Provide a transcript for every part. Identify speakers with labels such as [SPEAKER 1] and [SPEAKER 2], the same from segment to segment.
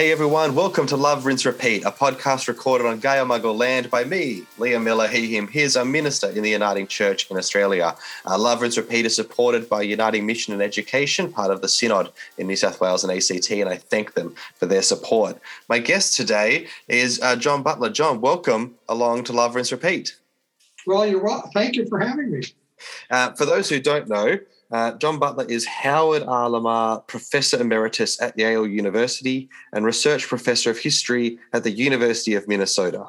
[SPEAKER 1] Hey everyone, welcome to Love, Rinse, Repeat, a podcast recorded on Gayamugal land by me, Liam Miller, he, him, his, a minister in the Uniting Church in Australia. Uh, Love, Rinse, Repeat is supported by Uniting Mission and Education, part of the Synod in New South Wales and ACT, and I thank them for their support. My guest today is uh, Jon Butler. Jon, welcome along to Love, Rinse, Repeat.
[SPEAKER 2] Well, you're well. Thank you for having me.
[SPEAKER 1] Uh, for those who don't know, uh, Jon Butler is Howard R. Lamar Professor Emeritus at Yale University and Research Professor of History at the University of Minnesota.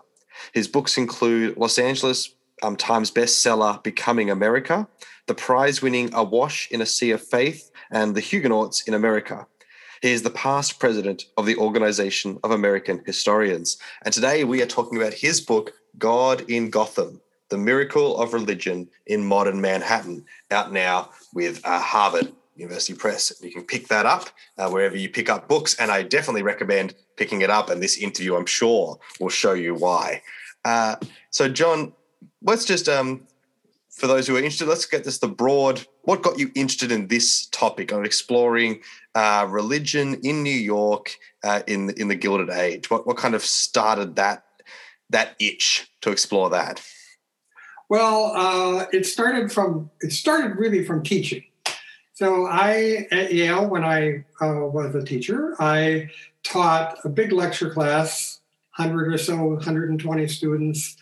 [SPEAKER 1] His books include Los Angeles um, Times bestseller Becoming America, the prize winning Awash in a Sea of Faith, and The Huguenots in America. He is the past president of the Organization of American Historians. And today we are talking about his book, God in Gotham The Miracle of Religion in Modern Manhattan, out now with uh, Harvard University Press. You can pick that up uh, wherever you pick up books, and I definitely recommend picking it up. And this interview, I'm sure, will show you why. Uh, so, Jon, let's just, um, for those who are interested, let's get this the broad. What got you interested in this topic on exploring uh, religion in New York uh, in in the Gilded Age? What what kind of started that that itch to explore that?
[SPEAKER 2] Well, uh, it started from it started really from teaching. So I at Yale, when I uh, was a teacher, I taught a big lecture class, hundred or so, 120 students,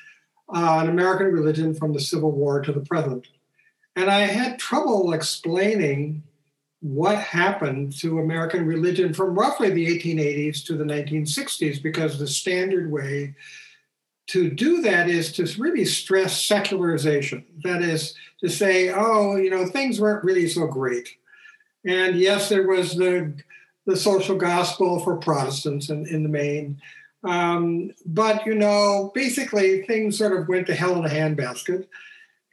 [SPEAKER 2] on American religion from the Civil War to the present, and I had trouble explaining what happened to American religion from roughly the 1880s to the 1960s because the standard way to do that is to really stress secularization. That is to say, oh, you know, things weren't really so great. And yes, there was the the social gospel for Protestants in, in the main. Um, but you know, basically things sort of went to hell in a handbasket.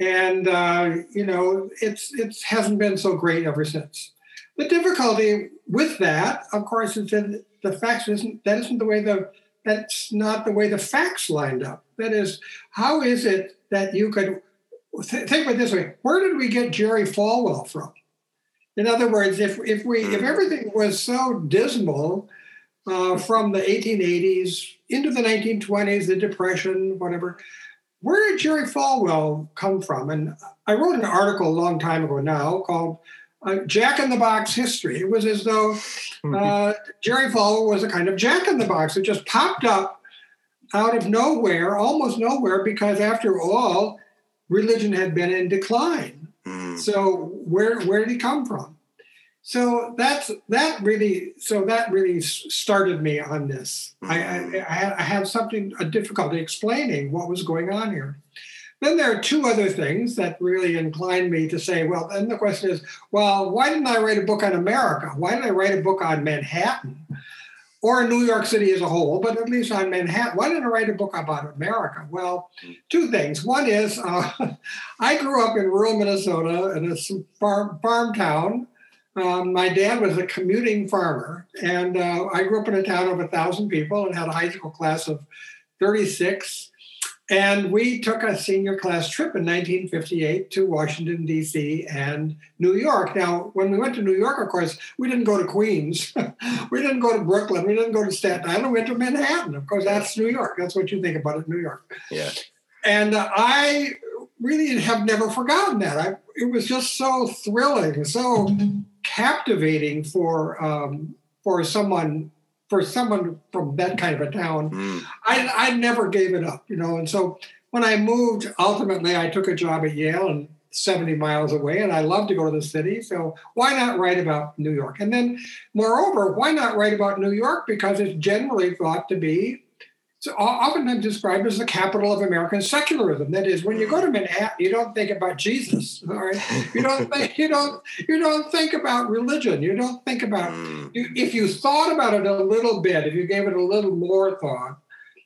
[SPEAKER 2] And uh, you know, it's it hasn't been so great ever since. The difficulty with that, of course, is that the facts isn't that isn't the way the that's not the way the facts lined up. That is, how is it that you could th- think of it this way? Where did we get Jerry Falwell from? In other words, if if we if hmm. everything was so dismal uh, from the 1880s into the 1920s, the Depression, whatever, where did Jerry Falwell come from? And I wrote an article a long time ago now called uh, Jack in the Box history. It was as though uh, Jerry Falwell was a kind of Jack in the Box. It just popped up out of nowhere, almost nowhere, because after all, religion had been in decline. Mm. So where where did he come from? So that's that really. So that really started me on this. Mm. I, I, hmm. I, have something a difficulty explaining what was going on here. Then there are two other things that really inclined me to say, well, then the question is, well, why didn't I write a book on America? Why did I write a book on Manhattan or New York City as a whole, but at least on Manhattan? Why didn't I write a book about America? Well, two things. One is uh, I grew up in rural Minnesota in a farm, farm town. Um, my dad was a commuting farmer, and uh, I grew up in a town of a thousand people and had a high school class of 36 and we took a senior class trip in 1958 to Washington, D.C. and New York. Now, when we went to New York, of course, we didn't go to Queens. we didn't go to Brooklyn. We didn't go to Staten Island. We went to Manhattan. Of course, that's New York. That's what you think about it, New York.
[SPEAKER 1] Yeah.
[SPEAKER 2] And uh, I really have never forgotten that. I, it was just so thrilling, so captivating for um, for someone for someone from that kind of a town, mm. I, I never gave it up, you know. And so when I moved, ultimately, I took a job at Yale and 70 miles away, and I love to go to the city. So why not write about New York? And then, moreover, why not write about New York? Because it's generally thought to be oftentimes described as the capital of American secularism. That is, when you go to Manhattan, you don't think about Jesus. All right, you don't think you don't you don't think about religion. You don't think about mm. you, if you thought about it a little bit, if you gave it a little more thought,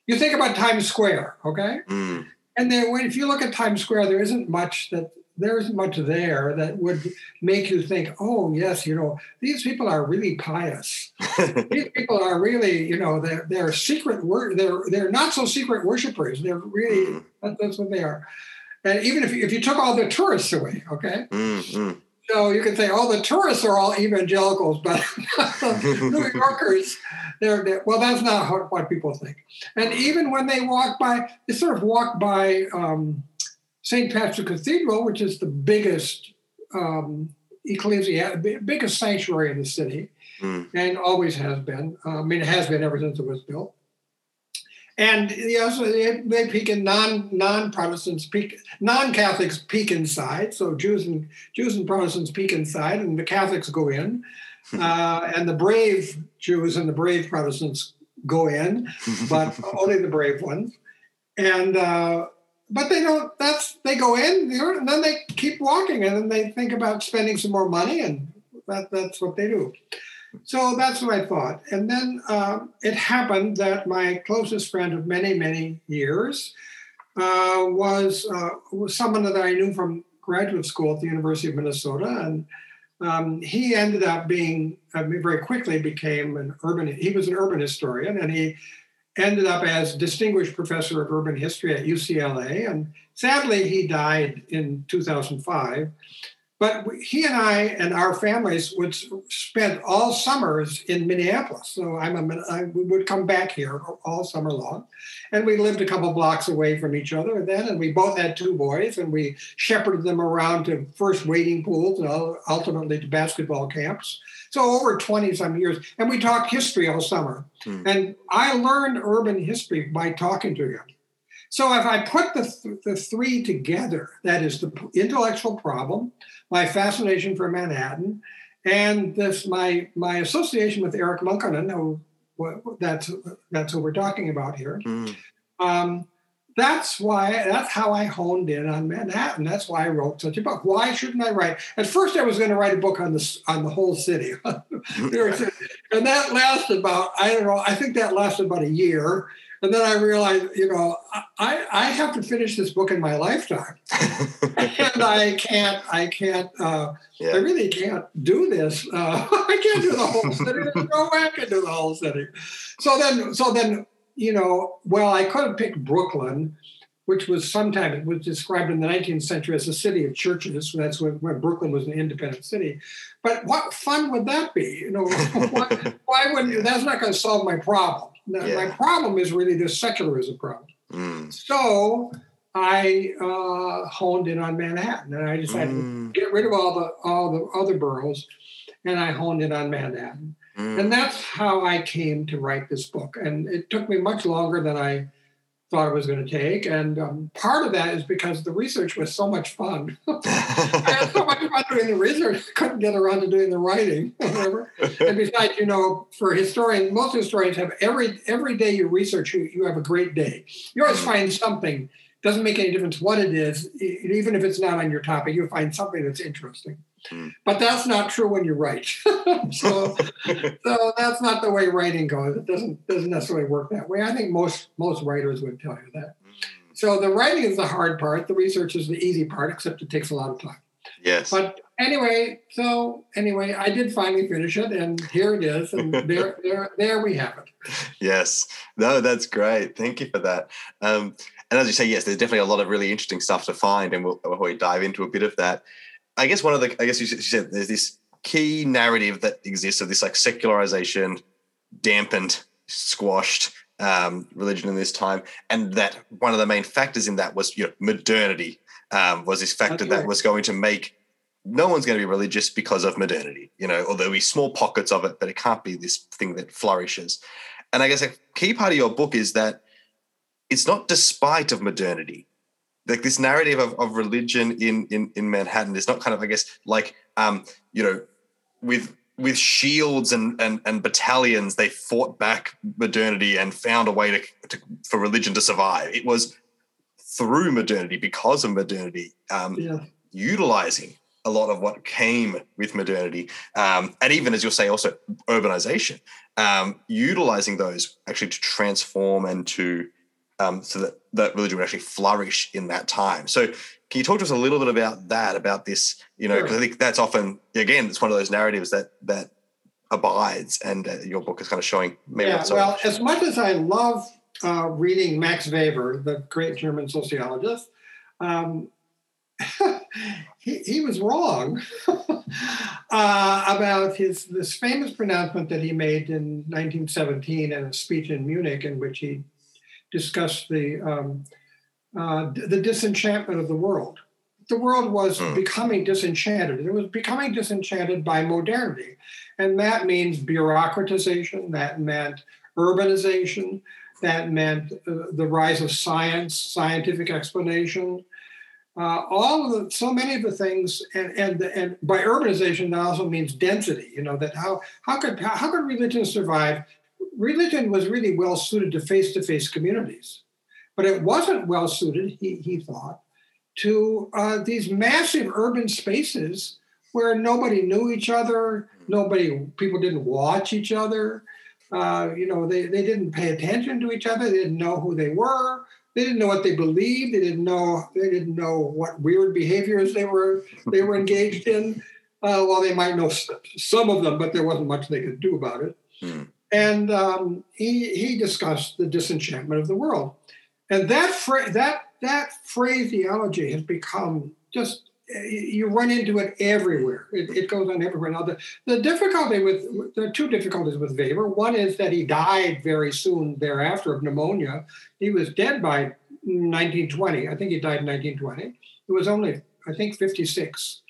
[SPEAKER 2] you think about Times Square. Okay, mm. and then when if you look at Times Square, there isn't much that there isn't much there that would make you think, oh yes, you know, these people are really pious. these people are really, you know, they're they're secret wor- they're they're not so secret worshipers. They're really mm-hmm. that's what they are. And even if you, if you took all the tourists away, okay. Mm-hmm. So you can say, oh, the tourists are all evangelicals, but New Yorkers, they're, they're, well, that's not what people think. And even when they walk by, they sort of walk by um, St. Patrick Cathedral, which is the biggest um, ecclesia, biggest sanctuary in the city, mm. and always has been. I mean, it has been ever since it was built. And yes, they, they peek in non non Protestants peek non Catholics peek inside. So Jews and Jews and Protestants peek inside, and the Catholics go in, uh, and the brave Jews and the brave Protestants go in, but only the brave ones. And uh, but they don't. That's they go in, and then they keep walking, and then they think about spending some more money, and that, that's what they do. So that's what I thought. And then uh, it happened that my closest friend of many, many years uh, was, uh, was someone that I knew from graduate school at the University of Minnesota. And um, he ended up being, uh, very quickly became an urban, he was an urban historian and he ended up as distinguished professor of urban history at UCLA. And sadly, he died in 2005. But he and I and our families would spend all summers in Minneapolis. So I'm a, I would come back here all summer long, and we lived a couple blocks away from each other then. And we both had two boys, and we shepherded them around to first wading pools and ultimately to basketball camps. So over 20 some years, and we talked history all summer. Hmm. And I learned urban history by talking to him. So if I put the, th- the three together, that is the intellectual problem, my fascination for Manhattan, and this my my association with Eric Monkkonen, who that's that's who we're talking about here. Mm. Um, that's why that's how I honed in on Manhattan. That's why I wrote such a book. Why shouldn't I write? At first, I was going to write a book on the on the whole city, and that lasted about I don't know. I think that lasted about a year, and then I realized, you know, I, I have to finish this book in my lifetime. and I can't, I can't, uh, yeah. I really can't do this. Uh, I can't do the whole city. There's no way I can do the whole city. So then, so then, you know, well, I could have picked Brooklyn, which was sometimes it was described in the 19th century as a city of churches. That's when, when Brooklyn was an independent city. But what fun would that be? You know, why, why wouldn't that's not going to solve my problem? yeah. my problem is really the secularism problem. Mm. So I uh, honed in on Manhattan, and I decided mm. to get rid of all the all the other boroughs, and I honed in on Manhattan, mm. and that's how I came to write this book. And it took me much longer than I thought it was going to take. And um, part of that is because the research was so much fun. I had so much fun doing the research, I couldn't get around to doing the writing, and besides, you know, for historians, most historians have every every day you research, you, you have a great day. You always find something. Doesn't make any difference what it is, even if it's not on your topic, you'll find something that's interesting. Mm. But that's not true when you write. so, so that's not the way writing goes. It doesn't doesn't necessarily work that way. I think most most writers would tell you that. Mm. So the writing is the hard part. The research is the easy part, except it takes a lot of time.
[SPEAKER 1] Yes.
[SPEAKER 2] But anyway, so anyway, I did finally finish it, and here it is, and there, there, there we have it.
[SPEAKER 1] Yes. No, that's great. Thank you for that. Um, and as you say, yes, there's definitely a lot of really interesting stuff to find, and we'll, we'll dive into a bit of that. I guess one of the, I guess you said there's this key narrative that exists of this like secularization, dampened, squashed um, religion in this time, and that one of the main factors in that was you know modernity um, was this factor okay. that was going to make no one's going to be religious because of modernity, you know, or there'll be small pockets of it, but it can't be this thing that flourishes. And I guess a key part of your book is that it's not despite of modernity like this narrative of, of religion in, in in Manhattan is not kind of I guess like um you know with with shields and, and and battalions they fought back modernity and found a way to, to for religion to survive it was through modernity because of modernity um, yeah. utilizing a lot of what came with modernity um, and even as you'll say also urbanization um, utilizing those actually to transform and to um, so that, that religion would actually flourish in that time. So can you talk to us a little bit about that, about this, you know, because sure. I think that's often, again, it's one of those narratives that, that abides and uh, your book is kind of showing maybe
[SPEAKER 2] yeah, well, much. as much as I love uh, reading Max Weber, the great German sociologist, um, he, he was wrong. uh, about his this famous pronouncement that he made in 1917 in a speech in Munich, in which he discussed the um, uh, the disenchantment of the world. The world was mm. becoming disenchanted. It was becoming disenchanted by modernity, and that means bureaucratization. That meant urbanization. That meant uh, the rise of science, scientific explanation, uh, all of the so many of the things and and and by urbanization that also means density you know that how how could how could religion survive religion was really well suited to face-to-face communities but it wasn't well suited he, he thought to uh, these massive urban spaces where nobody knew each other nobody people didn't watch each other uh, you know they, they didn't pay attention to each other they didn't know who they were they didn't know what they believed. They didn't know they didn't know what weird behaviors they were they were engaged in. Uh, well, they might know some of them, but there wasn't much they could do about it. And um, he he discussed the disenchantment of the world, and that fra- that that phraseology has become just you run into it everywhere. It, it, goes on everywhere. Now, the, the difficulty with are two difficulties with Weber. One is that he died very soon thereafter of pneumonia. He was dead by 1920. I think he died in 1920. He was only, I think, 56.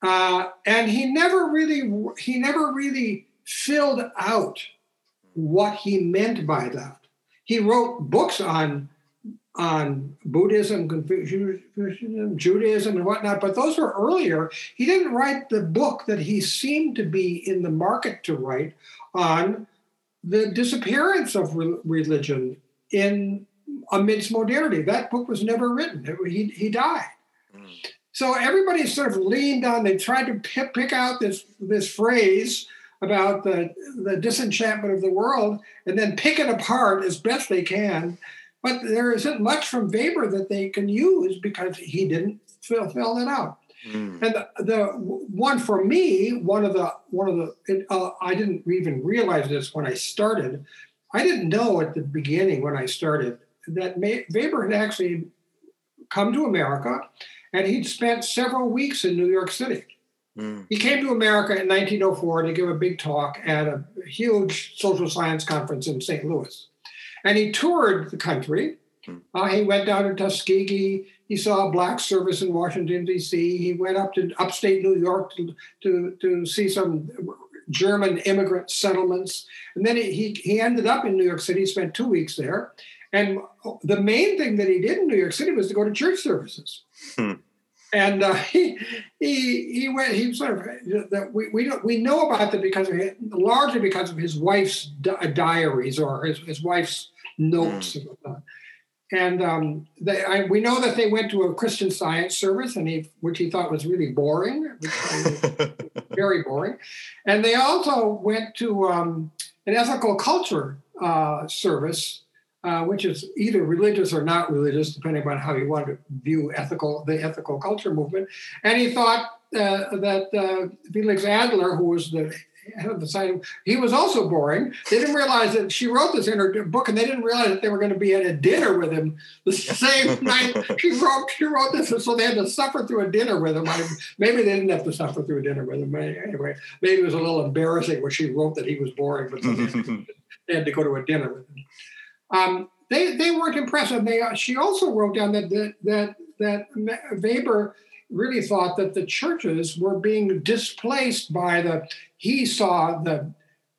[SPEAKER 2] Uh, and he never really he never really filled out what he meant by that. He wrote books on on Buddhism, Confucianism, Judaism, and whatnot, but those were earlier. He didn't write the book that he seemed to be in the market to write on the disappearance of re- religion in amidst modernity. That book was never written. He, he died. Mm. So everybody sort of leaned on, they tried to pick, pick out this, this phrase about the, the disenchantment of the world and then pick it apart as best they can but there isn't much from Weber that they can use because he didn't fill, it out. Mm. And the, the, one for me, one of the one of the it, uh, I didn't even realize this when I started. I didn't know at the beginning when I started that May, Weber had actually come to America, and he'd spent several weeks in New York City. Mm. He came to America in 1904 to give a big talk at a huge social science conference in St. Louis. And he toured the country. Hmm. Uh, he went down to Tuskegee. He saw a black service in Washington, D.C. He went up to upstate New York to, to, to see some German immigrant settlements. And then he, he, he ended up in New York City, spent two weeks there. And the main thing that he did in New York City was to go to church services. Hmm. And uh, he he he went. He sort of that we we don't, we know about that because of his, largely because of his wife's di- diaries or his, his wife's notes. Mm. And um, they, I, we know that they went to a Christian Science service, and he, which he thought was really boring, very boring. And they also went to um, an ethical culture uh, service, uh, which is either religious or not religious, depending on how you want to view ethical the ethical culture movement. And he thought uh, that uh, Felix Adler, who was the head of the site, he was also boring. They didn't realize that she wrote this in her book, and they didn't realize that they were going to be at a dinner with him the same night she wrote. She wrote this, and so they had to suffer through a dinner with him. maybe they didn't have to suffer through a dinner with him. Anyway, maybe it was a little embarrassing when she wrote that he was boring, but they had to go to a dinner with him. Um, they they weren't impressive. They she also wrote down that that that, Weber really thought that the churches were being displaced by the he saw the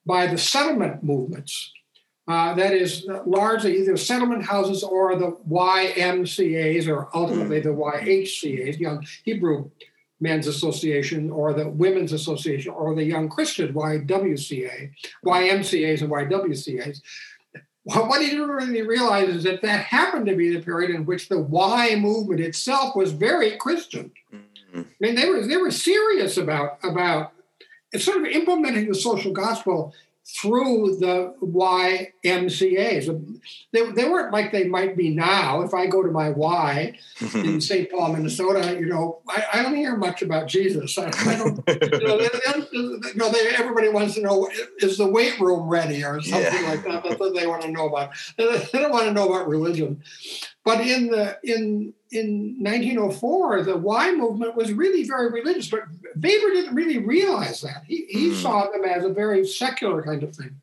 [SPEAKER 2] by the settlement movements. Uh, that is largely either settlement houses or the YMCAs or ultimately the YHCAs, Young Hebrew Men's Association or the Women's Association or the Young Christian YWCA, YMCAs and YWCAs. What he didn't really realize is that that happened to be the period in which the Y movement itself was very Christian. Mm-hmm. I mean, they were they were serious about about sort of implementing the social gospel through the YMCAs. They, they weren't like they might be now. If I go to my Y mm-hmm. in St. Paul, Minnesota, you know, I, I, don't hear much about Jesus. I, I don't, you know, they, you know they, everybody wants to know, is the weight room ready or something yeah. like that. That's what they want to know about. They don't want to know about religion. But in the in in 1904, the Y movement was really very religious, but Weber didn't really realize that. He, he mm. saw them as a very secular kind of thing.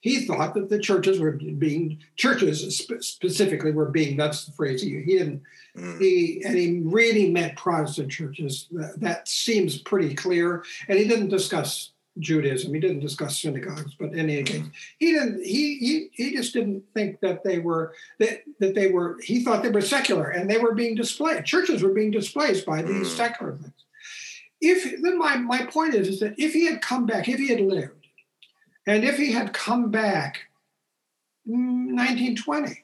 [SPEAKER 2] He thought that the churches were being churches specifically were being that's the phrase he, he didn't mm. he and he really meant Protestant churches. That, that seems pretty clear, and he didn't discuss Judaism. He didn't discuss synagogues, but in any case, he didn't. He he he just didn't think that they were that that they were. He thought they were secular, and they were being displaced. Churches were being displaced by these mm. secular things. If then my my point is is that if he had come back, if he had lived, and if he had come back, 1920, mm,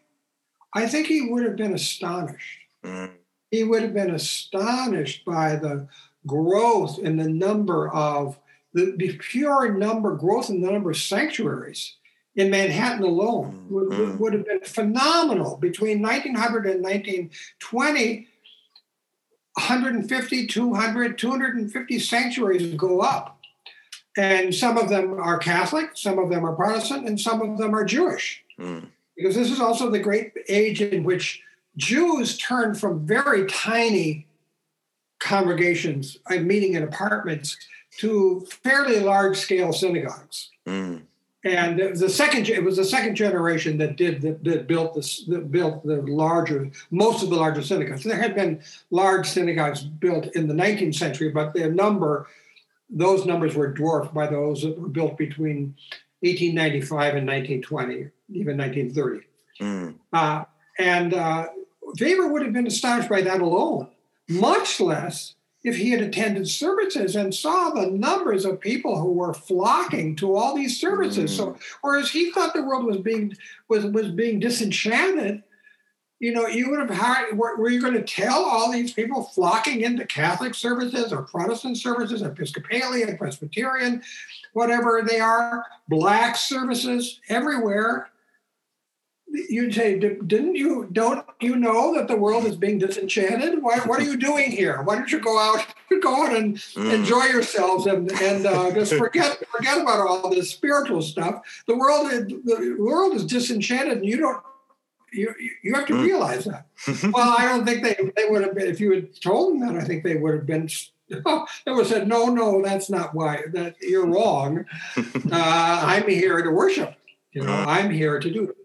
[SPEAKER 2] I think he would have been astonished. Mm. He would have been astonished by the growth in the number of the, the pure number growth in the number of sanctuaries in Manhattan alone would, mm-hmm. would, have been phenomenal. Between 1900 and 1920, 150, 200, 250 sanctuaries go up. And some of them are Catholic, some of them are Protestant, and some of them are Jewish. Mm. Because this is also the great age in which Jews turned from very tiny congregations, uh, meeting in apartments, to fairly large scale synagogues. Mm. And it was the second it was the second generation that did that, that built this that built the larger most of the larger synagogues. There had been large synagogues built in the 19th century, but their number those numbers were dwarfed by those that were built between 1895 and 1920, even 1930. Mm. Uh, and uh, Weber would have been astonished by that alone, much less if he had attended services and saw the numbers of people who were flocking to all these services. Mm. So whereas he thought the world was being was was being disenchanted, you know, you would have hired were, were you going to tell all these people flocking into Catholic services or Protestant services, Episcopalian, Presbyterian, whatever they are, black services everywhere you'd say, didn't you, don't you know that the world is being disenchanted? What, what are you doing here? Why don't you go out, go out and mm. enjoy yourselves and, and uh, just forget, forget about all this spiritual stuff. The world, the world is disenchanted and you don't, you, you have to mm. realize that. well, I don't think they, they would have been, if you had told them that, I think they would have been Oh, they would have said, no, no, that's not why. That you're wrong. Uh, I'm here to worship. You know, mm. I'm here to do it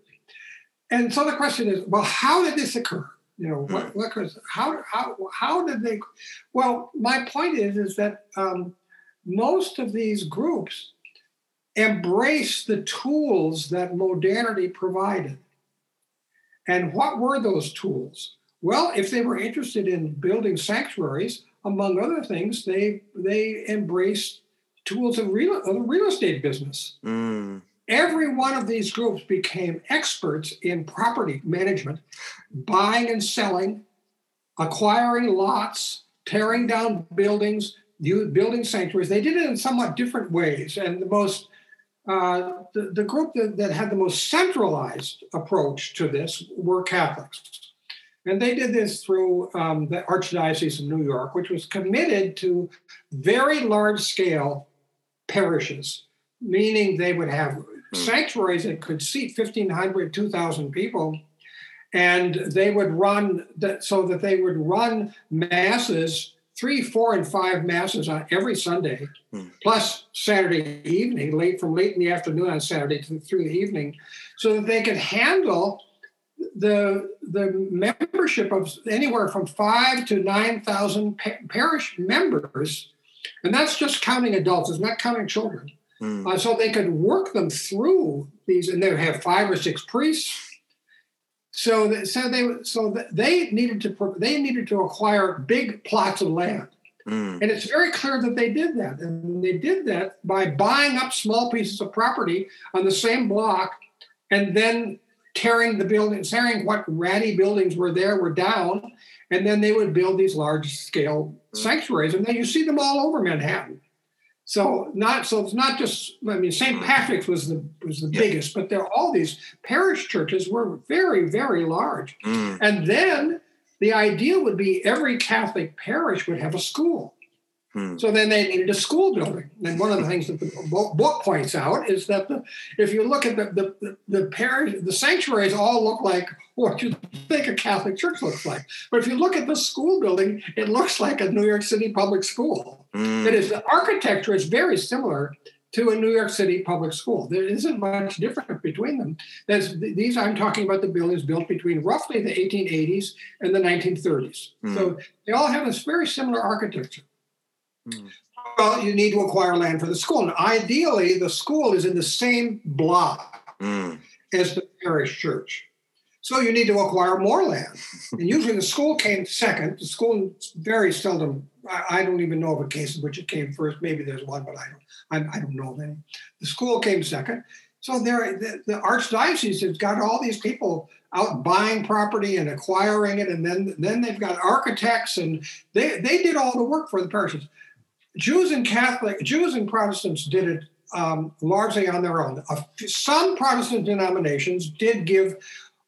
[SPEAKER 2] and so the question is, well, how did this occur? You know, what, hmm. what was, how, how, how did they? Well, my point is, is that um, most of these groups embrace the tools that modernity provided. And what were those tools? Well, if they were interested in building sanctuaries, among other things, they they embraced tools of real of the real estate business. Mm. Every one of these groups became experts in property management, buying and selling, acquiring lots, tearing down buildings, building sanctuaries. They did it in somewhat different ways. And the most uh, the, the, group that, that, had the most centralized approach to this were Catholics. And they did this through um, the Archdiocese of New York, which was committed to very large scale parishes, meaning they would have. Sanctuaries that could seat 1,500, 2,000 people. And they would run that so that they would run masses, three, four, and five masses on every Sunday, hmm. plus Saturday evening, late from late in the afternoon on Saturday to through the evening, so that they could handle the the membership of anywhere from five to nine thousand parish members, and that's just counting adults. It's not counting children. Mm. Uh, so they could work them through these, and they would have five or six priests. So, that, so they so they needed to they needed to acquire big plots of land, mm. and it's very clear that they did that, and they did that by buying up small pieces of property on the same block, and then tearing the building, tearing what ratty buildings were there were down, and then they would build these large scale mm. sanctuaries, and then you see them all over Manhattan. So not so it's not just I mean St. Patrick's was the was the biggest, but there all these parish churches were very very large, mm. and then the idea would be every Catholic parish would have a school, Hmm. So then they needed a school building. And one of the things that the book points out is that the, if you look at the the, the, parish, the sanctuaries all look like what you think a Catholic church looks like. But if you look at the school building, it looks like a New York City public school. Mm. It is the architecture is very similar to a New York City public school. There isn't much difference between them. There's, these I'm talking about the buildings built between roughly the 1880s and the 1930s. Mm. So they all have this very similar architecture. Mm. Well, you need to acquire land for the school. And ideally, the school is in the same block mm. as the parish church. So you need to acquire more land. and usually the school came second. The school very seldom, I, I, don't even know of a case in which it came first. Maybe there's one, but I don't, I, I don't know of any. The school came second. So there, the, the archdiocese has got all these people out buying property and acquiring it, and then then they've got architects, and they they did all the work for the parishes. Jews and Catholic, Jews and Protestants did it um, largely on their own. Uh, some Protestant denominations did give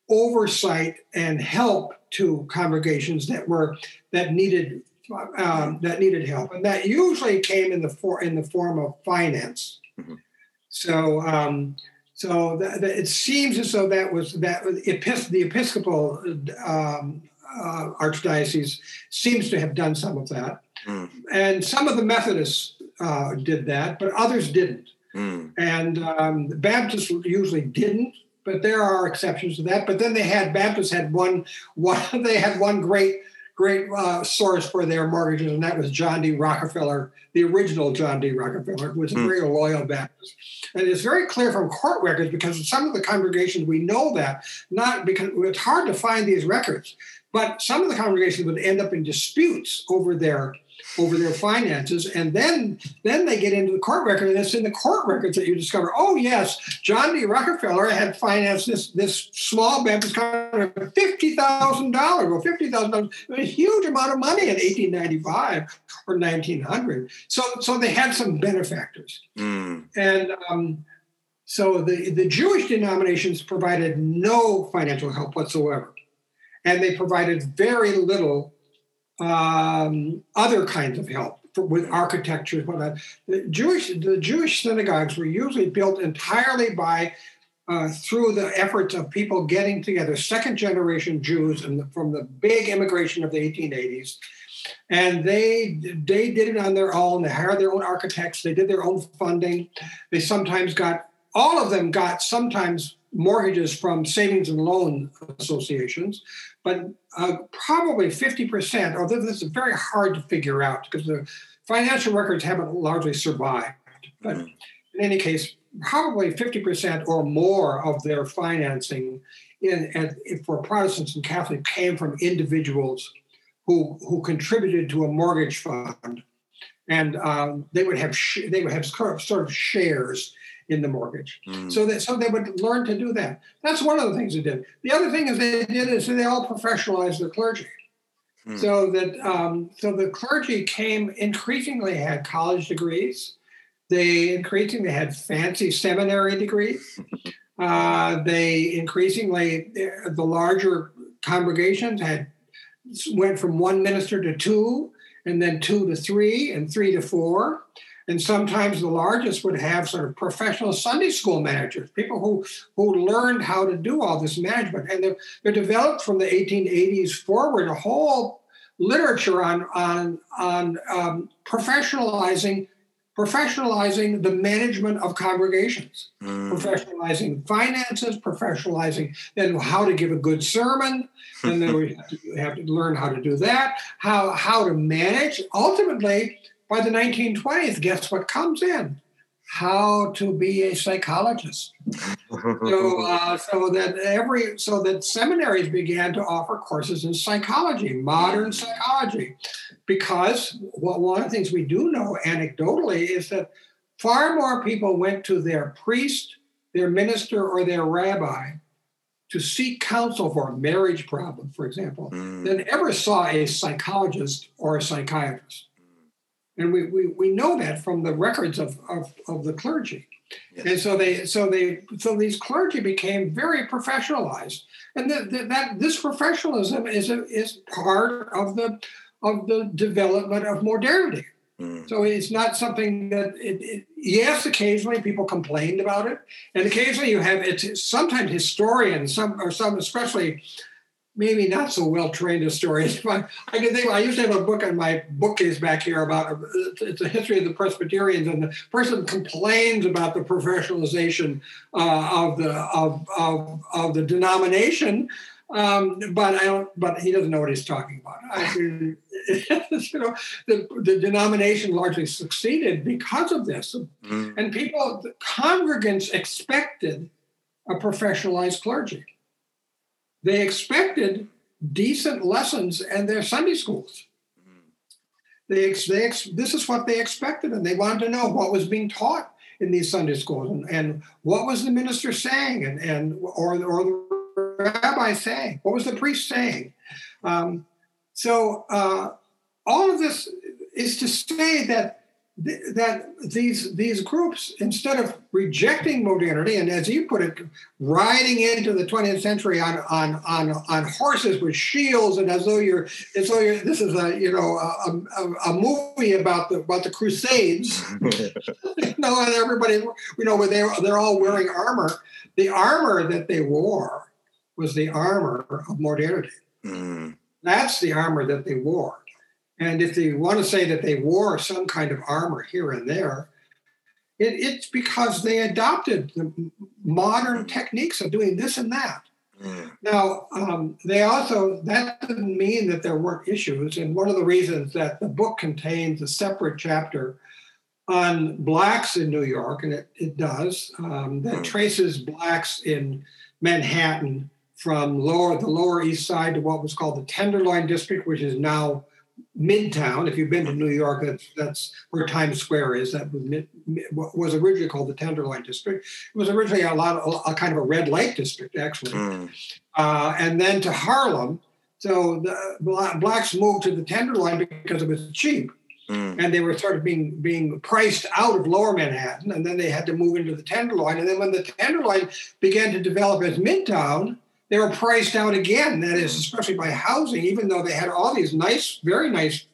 [SPEAKER 2] oversight and help to congregations that were that needed um, that needed help, and that usually came in the for, in the form of finance. Mm-hmm. So. Um, so that, that it seems as though that was that Epis- the Episcopal um, uh, archdiocese seems to have done some of that. Mm. And some of the Methodists uh, did that, but others didn't. Mm. And um, Baptists usually didn't, but there are exceptions to that. But then they had Baptists had one, one they had one great great uh, source for their mortgages, and that was John D. Rockefeller, the original John D. Rockefeller, who was a mm. very loyal Baptist. And it's very clear from court records because some of the congregations we know that not because it's hard to find these records, but some of the congregations would end up in disputes over their over their finances and then then they get into the court record and it's in the court records that you discover oh yes john d. Rockefeller had financed this this small Baptist congregation $50000 well $50000 a huge amount of money in 1895 or 1900 so so they had some benefactors. Mm. and um, so the, the jewish denominations provided no financial help whatsoever. And they provided very little um, other kinds of help for, with architecture. Whatnot. The Jewish the Jewish synagogues were usually built entirely by uh, through the efforts of people getting together, second generation Jews the, from the big immigration of the 1880s. And they they did it on their own. They hired their own architects. They did their own funding. They sometimes got all of them got sometimes mortgages from savings and loan associations but uh, probably 50%, although this is very hard to figure out because the financial records haven't largely survived. But mm-hmm. in any case, probably 50% or more of their financing in, at, for Protestants and Catholics came from individuals who, who contributed to a mortgage fund. And um, they would have sh- they would have sort of shares in the mortgage. Mm. So that so they would learn to do that. That's one of the things they did. The other thing is they did is they all professionalized the clergy. Mm. So that um, so the clergy came increasingly had college degrees. They increasingly had fancy seminary degrees. Uh, they increasingly the larger congregations had went from one minister to two, and then two to three, and three to four. And sometimes the largest would have sort of professional Sunday school managers, people who, who learned how to do all this management. And they're, they're developed from the 1880s forward a whole literature on, on, on um, professionalizing professionalizing the management of congregations, mm. professionalizing finances, professionalizing then how to give a good sermon, and then we have to, have to learn how to do that, how how to manage. Ultimately, by the 1920s, guess what comes in? How to be a psychologist. so, uh, so that every so that seminaries began to offer courses in psychology, modern psychology, because well, one of the things we do know anecdotally is that far more people went to their priest, their minister, or their rabbi to seek counsel for a marriage problem, for example, mm. than ever saw a psychologist or a psychiatrist. And we, we, we know that from the records of, of, of the clergy. Yes. And so they so they so these clergy became very professionalized, and the, the, that this professionalism is a, is part of the of the development of modernity. Mm. So it's not something that it, it, yes, occasionally people complained about it, and occasionally you have it's sometimes historians, some or some especially maybe not so well trained historians. But I can think I used to have a book on my bookcase back here about it's a history of the Presbyterians, and the person complains about the professionalization uh, of the of, of of the denomination. Um, but I don't. But he doesn't know what he's talking about. I mean, you know, the, the denomination largely succeeded because of this, mm. and people, the congregants expected a professionalized clergy. They expected decent lessons and their Sunday schools. They, they, this is what they expected, and they wanted to know what was being taught in these Sunday schools and, and what was the minister saying and, and or, or the rabbi saying, what was the priest saying. Um, so uh, all of this is to say that that these these groups instead of rejecting modernity and as you put it riding into the 20th century on on on, on horses with shields and as though you're as though you're, this is a you know a, a, a movie about the about the crusades. You know and everybody you know they they're all wearing armor. The armor that they wore was the armor of modernity. Mm. that's the armor that they wore and if you want to say that they wore some kind of armor here and there, it, it's because they adopted the modern techniques of doing this and that. Mm. Now, um, they also, that didn't mean that there weren't issues. And one of the reasons that the book contains a separate chapter on blacks in New York, and it, it does, um, that mm. traces blacks in Manhattan from lower the Lower East Side to what was called the Tenderloin District, which is now Midtown. If you've been to New York, that's that's where Times Square is. That was, mid, was originally called the Tenderloin District. It was originally a lot of a kind of a red light district, actually, mm. uh, and then to Harlem. So the blacks moved to the Tenderloin because it was cheap. Mm. And they were sort of being being priced out of Lower Manhattan, and then they had to move into the Tenderloin. And then when the Tenderloin began to develop as Midtown, they were priced out again. That is, especially by housing, even though they had all these nice, very nice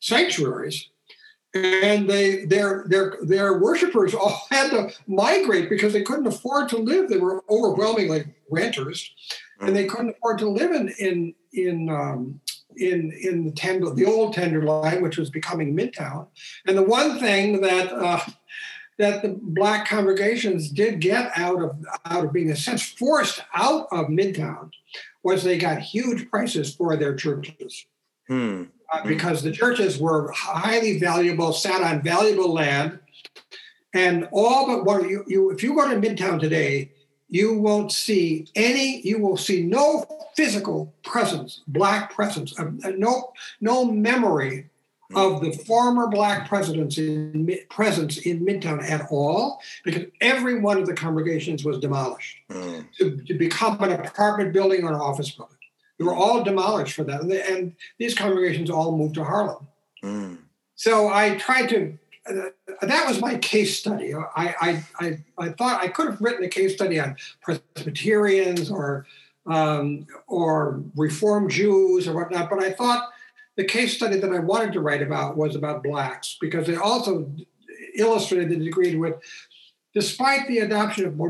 [SPEAKER 2] sanctuaries. And they their their their worshippers all had to migrate because they couldn't afford to live. They were overwhelmingly renters, and they couldn't afford to live in in in um, in in the tender the old tenderloin, which was becoming Midtown. And the one thing that uh, that the black congregations did get out of out of being in a sense forced out of Midtown was they got huge prices for their churches. Hmm. Uh, because the churches were highly valuable, sat on valuable land, and all but one. You, you, if you go to Midtown today, you won't see any. You will see no physical presence, black presence, uh, no no memory of the former black presidents in, presence in Midtown at all, because every one of the congregations was demolished mm. to, to, become an apartment building or an office building. They were all demolished for that, and, they, and these congregations all moved to Harlem. Mm. So I tried to. Uh, that was my case study. I, I, I, I, thought I could have written a case study on Presbyterians or um, or Reform Jews or whatnot, but I thought the case study that I wanted to write about was about blacks because it also illustrated the degree to which, despite the adoption of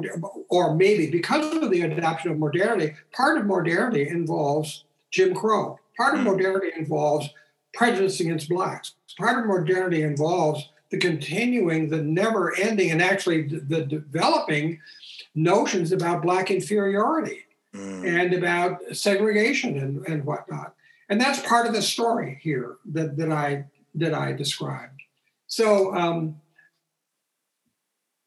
[SPEAKER 2] or maybe because of the adoption of modernity, part of modernity involves Jim Crow. Part of hmm. modernity involves prejudice against blacks. Part of modernity involves the continuing, the never ending, and actually the developing notions about black inferiority mm. and about segregation and, and whatnot and that's part of the story here that, that I that I described. So um,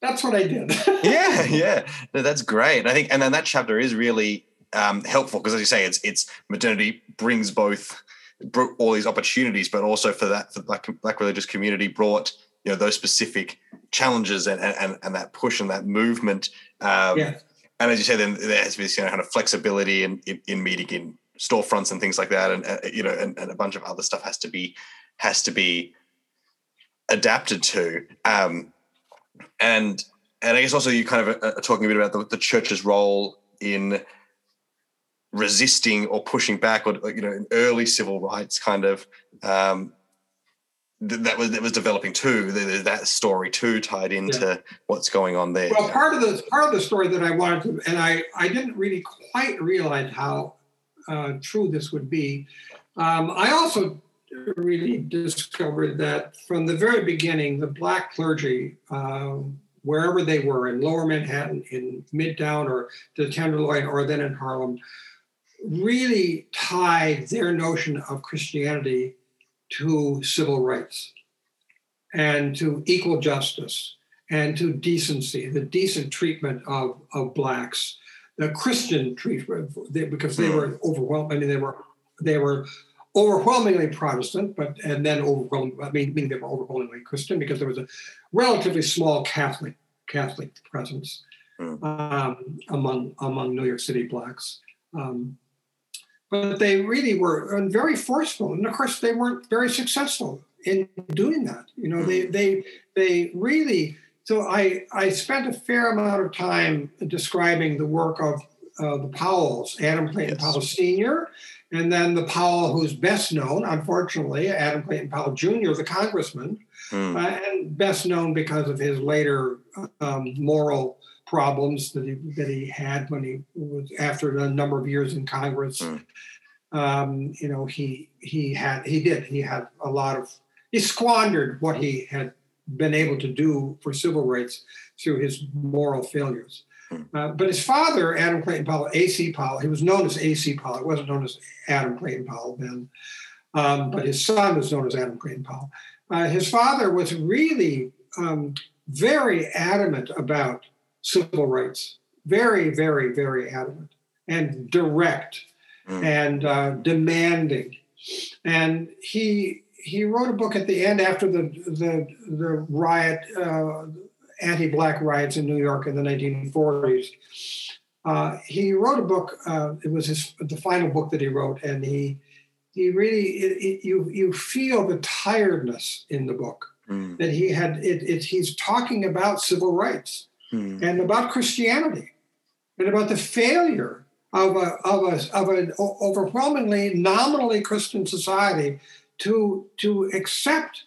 [SPEAKER 2] that's what I did.
[SPEAKER 1] yeah, yeah, no, that's great. I think, and then that chapter is really um, helpful because, as you say, it's it's modernity brings both all these opportunities, but also for that for the black, black religious community brought you know those specific challenges and and, and that push and that movement. Um, yeah. And as you say, then there has to be this you know, kind of flexibility in, in, in meeting in storefronts and things like that, and uh, you know, and, and, a bunch of other stuff has to be has to be adapted to. Um, and and I guess also you kind of are talking a bit about the, the church's role in resisting or pushing back, or you know, in early civil rights kind of um, that was that was developing too. That story too tied into yeah. what's going on there.
[SPEAKER 2] Well, part of the part of the story that I wanted to, and I I didn't really quite realize how uh, true this would be. Um, I also really discovered that from the very beginning, the black clergy, uh, wherever they were in Lower Manhattan, in Midtown, or the Tenderloin, or then in Harlem, really tied their notion of Christianity to civil rights and to equal justice and to decency, the decent treatment of, of blacks, the Christian treatment, because they were overwhelmed. I mean, they were they were overwhelmingly Protestant, but and then overwhelming. I mean, meaning they were overwhelmingly Christian because there was a relatively small Catholic Catholic presence mm. um, among among New York City blacks. Um, but they really were very forceful, and of course, they weren't very successful in doing that. You know, they they they really. So I I spent a fair amount of time describing the work of uh, the Powells, Adam Clayton yes. Powell Sr., and then the Powell who's best known, unfortunately, Adam Clayton Powell Jr., the congressman, mm. uh, and best known because of his later um, moral problems that he that he had when he was after a number of years in Congress. Mm. Um, you know, he he had he did he had a lot of he squandered what he had been able to do for civil rights through his moral failures. Mm. Uh, but his father, Adam Clayton Powell, A.C. Powell, he was known as A.C. Powell. It wasn't known as Adam Clayton Powell then, um, but his son was known as Adam Clayton Powell. Uh, his father was really um, very adamant about civil rights. Very, very, very adamant and direct mm. and uh, demanding. And he he wrote a book at the end after the the, the riot, uh, anti-black riots in New York in the 1940s. Uh, he wrote a book. Uh, it was his the final book that he wrote, and he he really it, it, you you feel the tiredness in the book mm. that he had. It, it, he's talking about civil rights mm. and about Christianity and about the failure of a, of a, of an overwhelmingly nominally Christian society to, to accept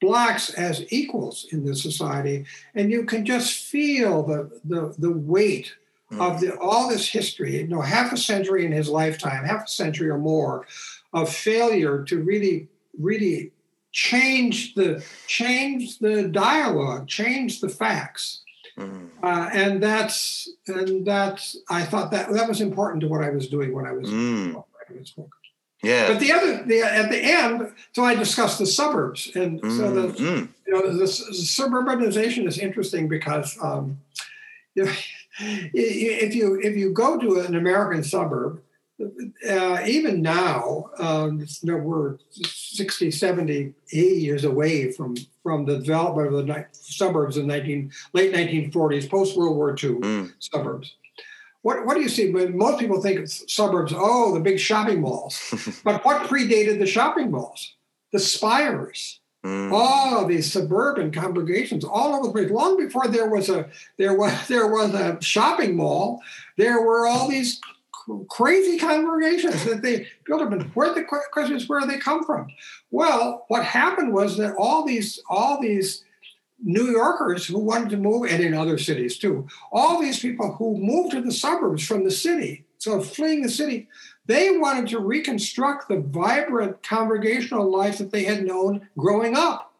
[SPEAKER 2] blacks as equals in this society. And you can just feel the, the, the weight mm. of the, all this history, you know, half a century in his lifetime, half a century or more of failure to really, really change the change the dialogue, change the facts. Mm. Uh, and that's and that's I thought that that was important to what I was doing when I was mm. writing this book.
[SPEAKER 1] Yeah.
[SPEAKER 2] But the other the at the end, so I discussed the suburbs, and mm. so the mm. you know the, the, suburbanization is interesting because um, you know, if you if you go to an American suburb, uh, even now, um, you know, we're 60, 70, 80 years away from, from the development of the ni- suburbs in 19, late 1940s, post World War II mm. suburbs. What, what do you see? Most people think of suburbs, oh, the big shopping malls. but what predated the shopping malls? The spires. Mm. All these suburban congregations all over the place. Long before there was a there was there was a shopping mall, there were all these crazy congregations that they built up. And where the question is, where do they come from? Well, what happened was that all these all these New Yorkers who wanted to move, and in other cities too, all these people who moved to the suburbs from the city, so fleeing the city, they wanted to reconstruct the vibrant congregational life that they had known growing up.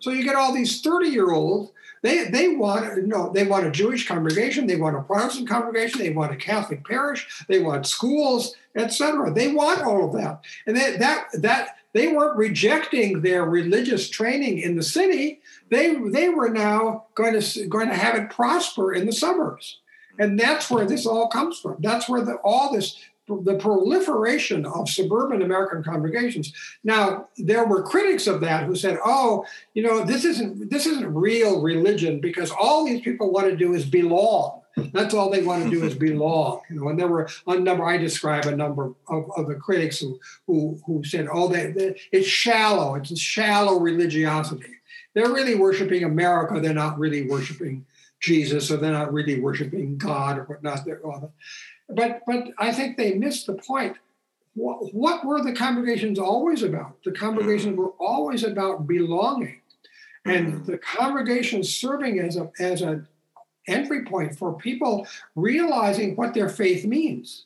[SPEAKER 2] So you get all these 30 year olds they they want no, they want a Jewish congregation, they want a Protestant congregation, they want a Catholic parish, they want schools, etc. They want all of that, and they, that that they weren't rejecting their religious training in the city. They they were now going to going to have it prosper in the suburbs, and that's where this all comes from. That's where the, all this the proliferation of suburban American congregations. Now, there were critics of that who said, "Oh, you know, this isn't this isn't real religion because all these people want to do is belong. That's all they want to do is belong." You know, and there were a number. I describe a number of, of the critics who who who said, "Oh, they, they, it's shallow. It's a shallow religiosity. They're really worshiping America. They're not really worshiping." Jesus, or they're not really worshiping God or whatnot. But but I think they missed the point. what, what were the congregations always about? The congregations were always about belonging, and
[SPEAKER 1] Mhm.
[SPEAKER 2] the congregation serving as a as a entry point for people realizing what their faith means,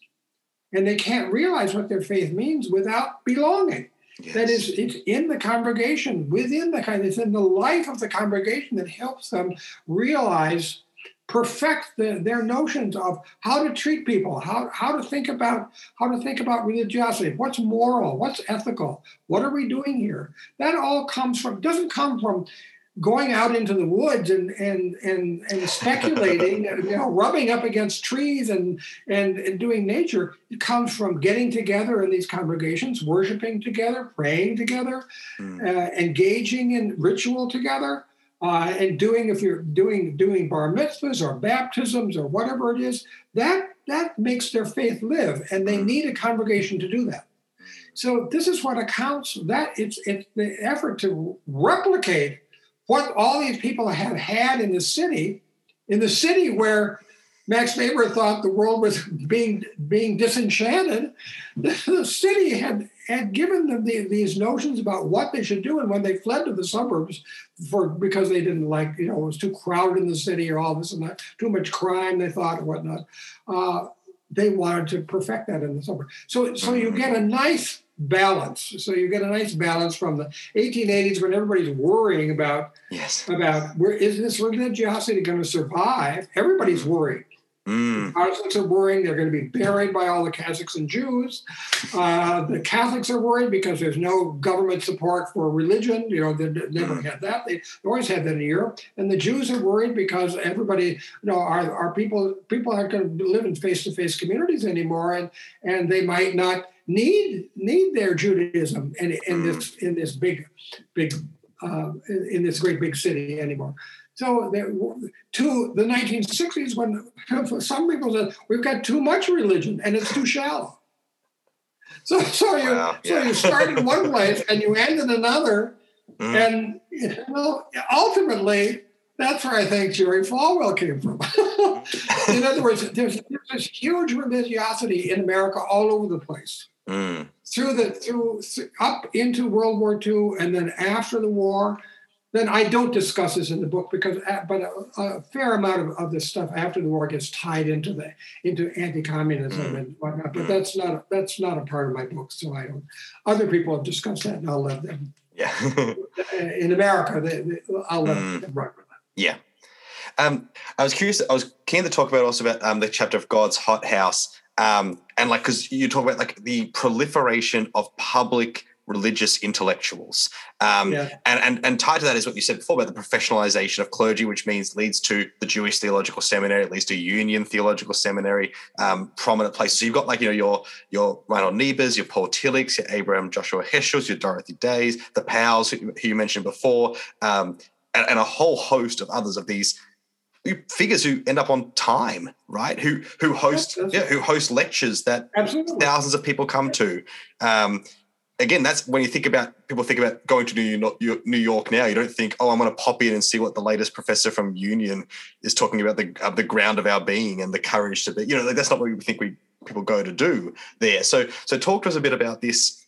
[SPEAKER 2] and they can't realize what their faith means without belonging. That
[SPEAKER 1] Yes.
[SPEAKER 2] is, it's in the congregation, within the kind, it's in the life of the congregation that helps them realize, perfect the, their notions of how to treat people, how, how to think about how to think about religiosity, what's moral, what's ethical, what are we doing here? That all comes from doesn't come from going out into the woods and and and, and speculating, you know, rubbing up against trees and, and and doing nature. It comes from getting together in these congregations, worshiping together, praying together,
[SPEAKER 1] Mm.
[SPEAKER 2] uh, engaging in ritual together, uh, and doing if you're doing doing bar mitzvahs or baptisms or whatever it is, that that makes their faith live, and they need a congregation to do that. So this is what accounts that it's it's the effort to replicate what all these people have had in the city, in the city where Max Weber thought the world was being being disenchanted. The, city had had given them the, these notions about what they should do, and when they fled to the suburbs for because they didn't like you know it was too crowded in the city or all this and that, too much crime they thought or whatnot. Uh, they wanted to perfect that in the suburbs. So so you get a nice balance. So you get a nice balance from the 1880s when everybody's worrying about
[SPEAKER 1] Yes.
[SPEAKER 2] about where is this religiosity going to survive? Everybody's worried.
[SPEAKER 1] Mm.
[SPEAKER 2] Protestants are worrying they're going to be buried by all the Catholics and Jews. Uh, the Catholics are worried because there's no government support for religion. You know, they never had that. They always had that in Europe. And the Jews are worried because everybody, you know, our, our people people aren't going to live in face-to-face communities anymore, and and they might not need need their Judaism in, in this in this big big uh, in, this great big city anymore. So there, to the 1960s, when some people said we've got too much religion and it's too shallow. So, so you
[SPEAKER 1] Wow,
[SPEAKER 2] so you start in one place and you end in another,
[SPEAKER 1] Mm.
[SPEAKER 2] and you know, ultimately that's where I think Jerry Falwell came from. in other words, there's, there's this huge religiosity in America all over the place
[SPEAKER 1] Mm.
[SPEAKER 2] through the through up into World War II and then after the war. Then I don't discuss this in the book because, uh, but a, a fair amount of, of this stuff after the war gets tied into the into anti-communism
[SPEAKER 1] Mm.
[SPEAKER 2] and whatnot. But
[SPEAKER 1] Mm.
[SPEAKER 2] that's not that's not a part of my book, so I don't. Other people have discussed that, and I'll let them.
[SPEAKER 1] Yeah.
[SPEAKER 2] In America, they, they, I'll let
[SPEAKER 1] Mm.
[SPEAKER 2] them run with that.
[SPEAKER 1] Yeah. Um, I was curious. I was keen to talk about also about um, the chapter of God's hot house, um, and like because you talk about like the proliferation of public religious intellectuals, um,
[SPEAKER 2] Yeah.
[SPEAKER 1] and and and tied to that is what you said before about the professionalization of clergy, which means leads to the Jewish Theological Seminary, it leads to Union Theological Seminary, um, prominent places. So you've got like you know your your Reinhold Niebuhrs, your Paul Tillichs, your Abraham Joshua Heschels, your Dorothy Days, the Powells who, who you mentioned before, um, and, and a whole host of others of these figures who end up on time, right? Who who host yeah, who host lectures that
[SPEAKER 2] Absolutely.
[SPEAKER 1] thousands of people come to. Um, again, that's when you think about people think about going to New York, New York now. You don't think, oh, I'm going to pop in and see what the latest professor from Union is talking about the uh, the ground of our being and the courage to be. You know, that's not what we think we people go to do there. So, so talk to us a bit about this.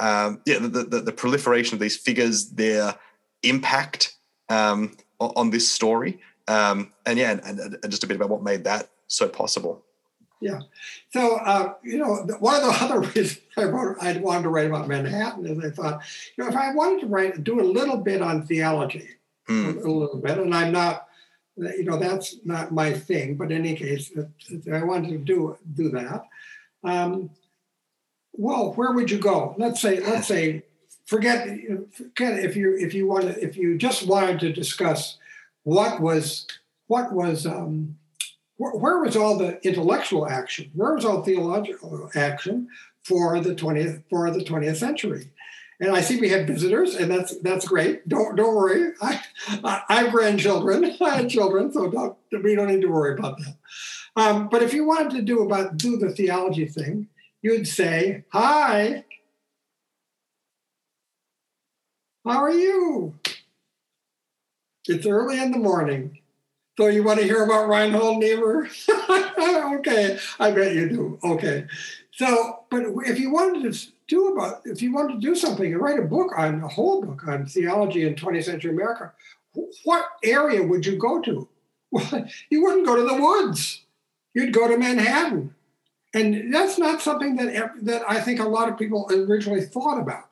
[SPEAKER 1] Um, yeah, the, the the proliferation of these figures, their impact um, on this story, um, and yeah, and, and just a bit about what made that so possible. Yeah.
[SPEAKER 2] So, uh, you know, one of the other reasons I wrote, I wanted to write about Manhattan is I thought, you know, if I wanted to write, do a little bit on theology,
[SPEAKER 1] Hmm.
[SPEAKER 2] a little bit, and I'm not, you know, that's not my thing. But in any case, I wanted to do do that. Um, well, where would you go? Let's say, let's say, forget, forget if you if you wanted if you just wanted to discuss what was what was um, where, where was all the intellectual action? Where was all theological action for the twentieth for the twentieth century? And I see we have visitors, and that's that's great. Don't don't worry. I I, have grandchildren. I had children, so don't we don't need to worry about that. Um, but if you wanted to do about do the theology thing, you'd say, "Hi, how are you?" It's early in the morning. So you want to hear about Reinhold Niebuhr? okay, I bet you do. Okay. So, but if you wanted to do about, if you wanted to do something and write a book on a whole book on theology in 20th century America, what area would you go to? Well, you wouldn't go to the woods. You'd go to Manhattan, and that's not something that that I think a lot of people originally thought about.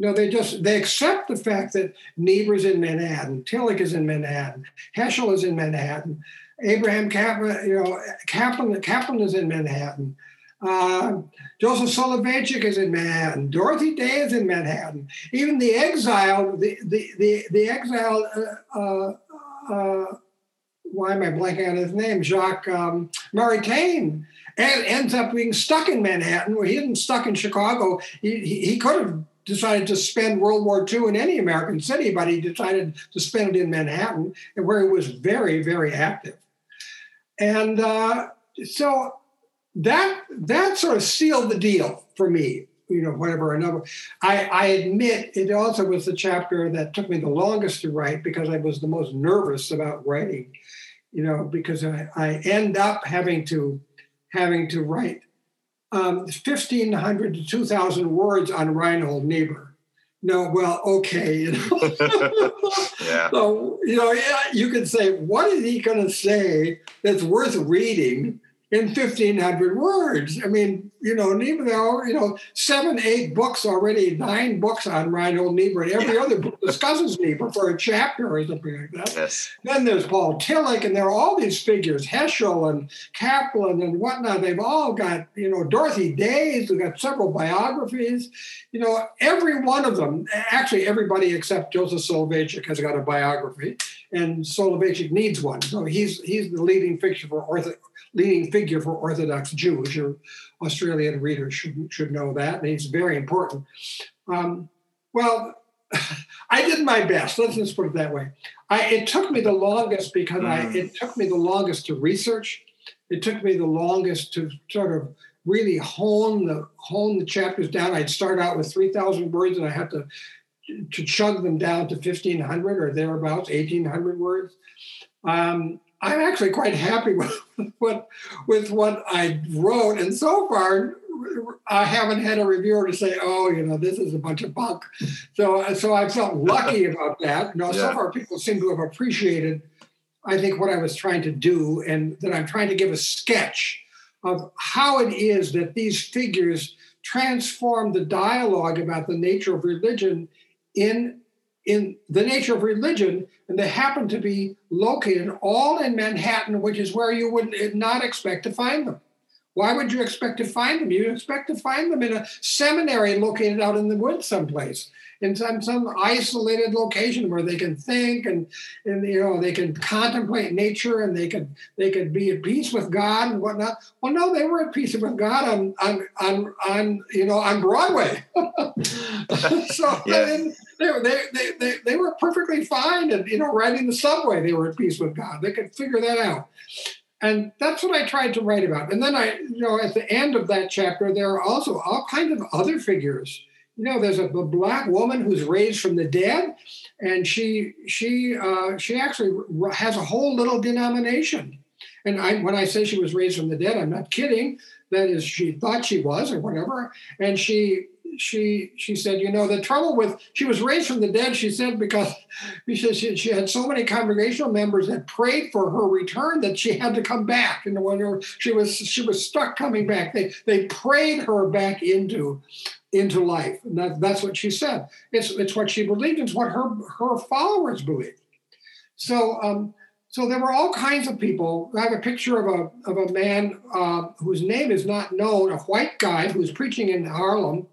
[SPEAKER 2] Know, they just they accept the fact that Niebuhr's in Manhattan, Tillich is in Manhattan, Heschel is in Manhattan, Abraham Kaplan, you know, Kaplan Kaplan is in Manhattan. Uh, Joseph Soloveitchik is in Manhattan. Dorothy Day is in Manhattan. Even the exile, the the the, the exile. Uh, uh, uh, why am I blanking on his name? Jacques um, Maritain ends up being stuck in Manhattan, where he isn't stuck in Chicago. He, he, he could have decided to spend World War II in any American city, but he decided to spend it in Manhattan, and where he was very, very active. And uh, so that that sort of sealed the deal for me. You know, whatever another. I, I admit it also was the chapter that took me the longest to write because I was the most nervous about writing. You know, because I, I end up having to having to write um, 1,500 to 2,000 words on Reinhold Niebuhr. No, well, okay, you know. yeah. So, you know, yeah, you could say, what is he going to say that's worth reading in 1,500 words? I mean, you know, Niebuhr, you know, seven, eight books already, nine books on Reinhold Niebuhr, and every yeah. other book discusses Niebuhr for a chapter or something like that.
[SPEAKER 1] Yes.
[SPEAKER 2] Then there's Paul Tillich, and there are all these figures, Heschel and Kaplan and whatnot. They've all got, you know, Dorothy Days, they've got several biographies. You know, every one of them, actually everybody except Joseph Soloveitchik has got a biography, and Soloveitchik needs one. So he's he's the leading figure for Ortho, leading figure for Orthodox Jews. Your Australian readers should should know that, and it's very important. Um, well, I did my best. Let's just put it that way. I, it took me the longest because mm. I it took me the longest to research. It took me the longest to sort of really hone the hone the chapters down. I'd start out with three thousand words, and I had to to chug them down to fifteen hundred or thereabouts, eighteen hundred words. Um, I'm actually quite happy with what with what I wrote, and so far I haven't had a reviewer to say, "Oh, you know, this is a bunch of bunk." So, so I felt lucky about that. You know, yeah. so far people seem to have appreciated, I think, what I was trying to do, and that I'm trying to give a sketch of how it is that these figures transform the dialogue about the nature of religion in in the nature of religion, and they happen to be located all in Manhattan, which is where you would not expect to find them. Why would you expect to find them? You'd expect to find them in a seminary located out in the woods someplace, in some, some isolated location where they can think and, and you know they can contemplate nature and they could they could be at peace with God and whatnot. Well, no, they were at peace with God on on on, on you know on Broadway. so yeah. they, they, they, they, they were perfectly fine and you know riding the subway they were at peace with god they could figure that out and that's what I tried to write about. And then I, you know, at the end of that chapter, there are also all kinds of other figures. You know, there's a, a black woman who's raised from the dead, and she she uh, she actually has a whole little denomination. And I, when I say she was raised from the dead, I'm not kidding. That is, she thought she was, or whatever. And she she she said, you know, the trouble with she was raised from the dead. She said because because she, she had so many congregational members that prayed for her return that she had to come back. And when she was she was stuck coming back, they they prayed her back into into life. And that, that's what she said. It's it's what she believed. It's what her her followers believed. So. Um, so there were all kinds of people. I have a picture of a of a man uh, whose name is not known, a white guy who's preaching in Harlem,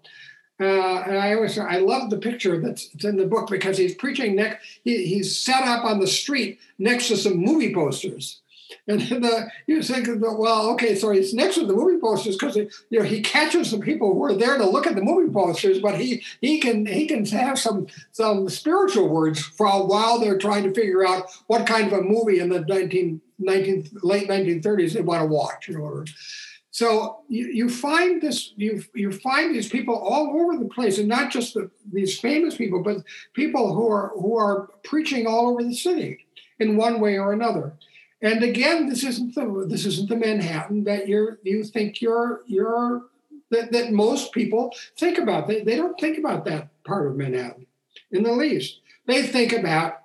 [SPEAKER 2] uh, and I always I love the picture that's in the book because he's preaching next. He, he's set up on the street next to some movie posters, and the, you think, well, okay, so he's next to the movie posters because you know he catches the people who are there to look at the movie posters, but he he can he can have some some spiritual words for a while they're trying to figure out what kind of a movie in the 19, 19 late 1930s they want to watch, you know. So you, you find this, you, you find these people all over the place, and not just the, these famous people, but people who are who are preaching all over the city in one way or another. And again, this isn't the this isn't the Manhattan that you're you think you're you're that, that most people think about. They, they don't think about that part of Manhattan in the least. They think about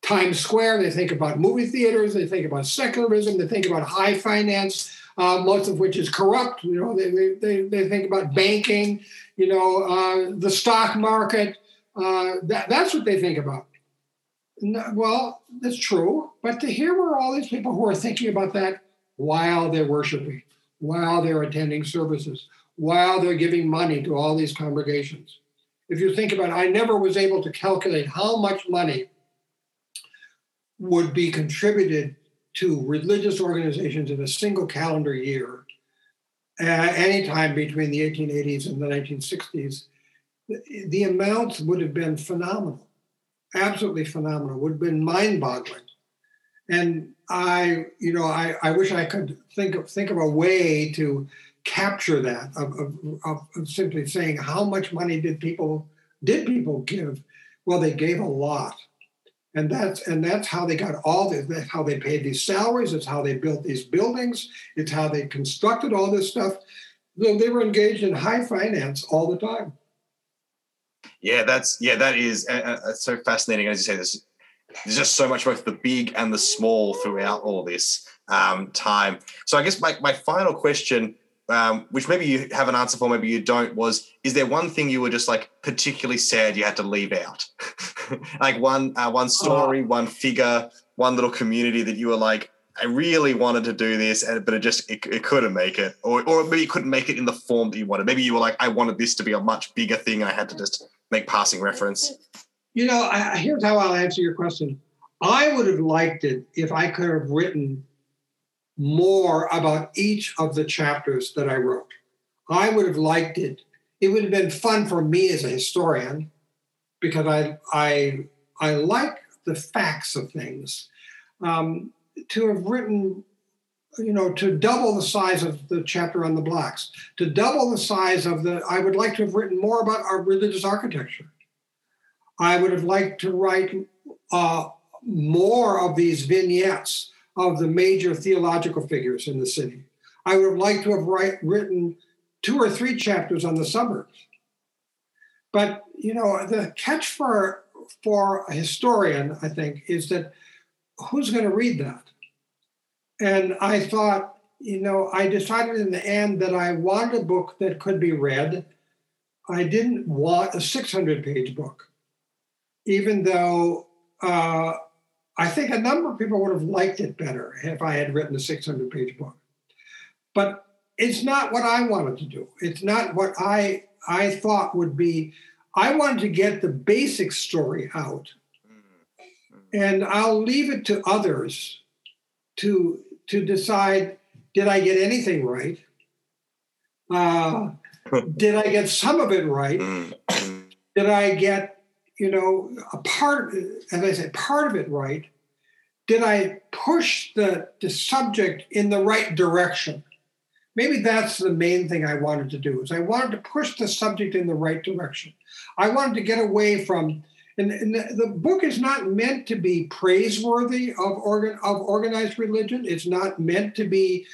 [SPEAKER 2] Times Square, they think about movie theaters, they think about secularism, they think about high finance, uh, most of which is corrupt. You know, they, they, they think about banking, you know, uh, the stock market. Uh, that, that's what they think about. Well, that's true. But to hear all these people who are thinking about that while they're worshiping, while they're attending services, while they're giving money to all these congregations. If you think about it, I never was able to calculate how much money would be contributed to religious organizations in a single calendar year, uh, anytime between the 1880s and the 1960s, the, the amounts would have been phenomenal, absolutely phenomenal, would have been mind boggling. And I, you know, I, I wish I could think of think of a way to capture that of, of, of simply saying how much money did people did people give? Well, they gave a lot and that's and that's how they got all this that's how they paid these salaries. It's how they built these buildings. It's how they constructed all this stuff. So they were engaged in high finance all the time.
[SPEAKER 1] Yeah that's yeah that is uh, uh so fascinating. As you say this there's just so much both the big and the small throughout all this um, time. So i guess my, my final question um, which maybe you have an answer for, maybe you don't, was is there one thing you were just like particularly sad you had to leave out? like one uh, one story, one figure, one little community that you were like, I really wanted to do this, and but it just it, it couldn't make it, or or maybe you couldn't make it in the form that you wanted. Maybe you were like, I wanted this to be a much bigger thing, and I had to just make passing reference.
[SPEAKER 2] You know, I, here's how I'll answer your question. I would have liked it if I could have written more about each of the chapters that I wrote. I would have liked it. It would have been fun for me as a historian because I I I like the facts of things. Um, to have written, you know, to double the size of the chapter on the blacks, to double the size of the, I would like to have written more about our religious architecture. I would have liked to write uh, more of these vignettes of the major theological figures in the city. I would have liked to have write, written two or three chapters on the suburbs. But you know, the catch for for a historian, I think, is that who's going to read that? And I thought, you know, I decided in the end that I wanted a book that could be read. I didn't want a 600 page book, even though uh, I think a number of people would have liked it better if I had written a 600 page book. But it's not what I wanted to do. It's not what I I thought would be. I wanted to get the basic story out, and I'll leave it to others to to decide. Did I get anything right? Uh, did I get some of it right? Did I get you know, a part, as I said, part of it right? Did I push the, the subject in the right direction? Maybe that's the main thing I wanted to do is I wanted to push the subject in the right direction. I wanted to get away from, and, and the, the, book is not meant to be praiseworthy of organ of organized religion. It's not meant to be.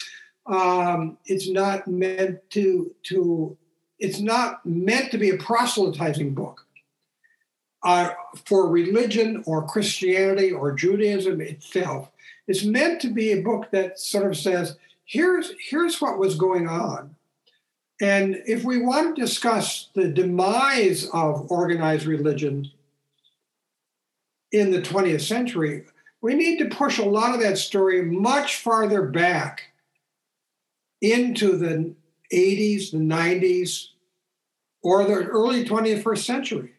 [SPEAKER 2] Um, it's not meant to to. It's not meant to be a proselytizing book uh, for religion or Christianity or Judaism itself. It's meant to be a book that sort of says, here's, here's what was going on. And if we want to discuss the demise of organized religion in the 20th century, we need to push a lot of that story much farther back into the 80s, the 90s, or the early 21st century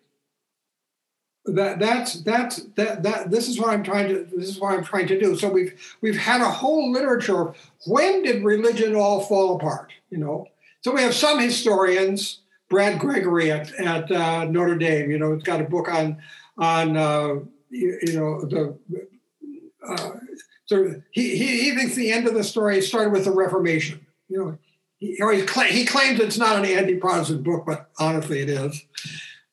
[SPEAKER 2] that that's that's that that this is what I'm trying to this is what I'm trying to do. So we've we've had a whole literature. When did religion all fall apart? You know, so we have some historians. Brad Gregory at at uh, Notre Dame. You know, it's got a book on on uh, you, you, know the. Uh, so he, he he thinks the end of the story started with the Reformation. You know, he always cl- he claims it's not an anti-Protestant book, but honestly, it is.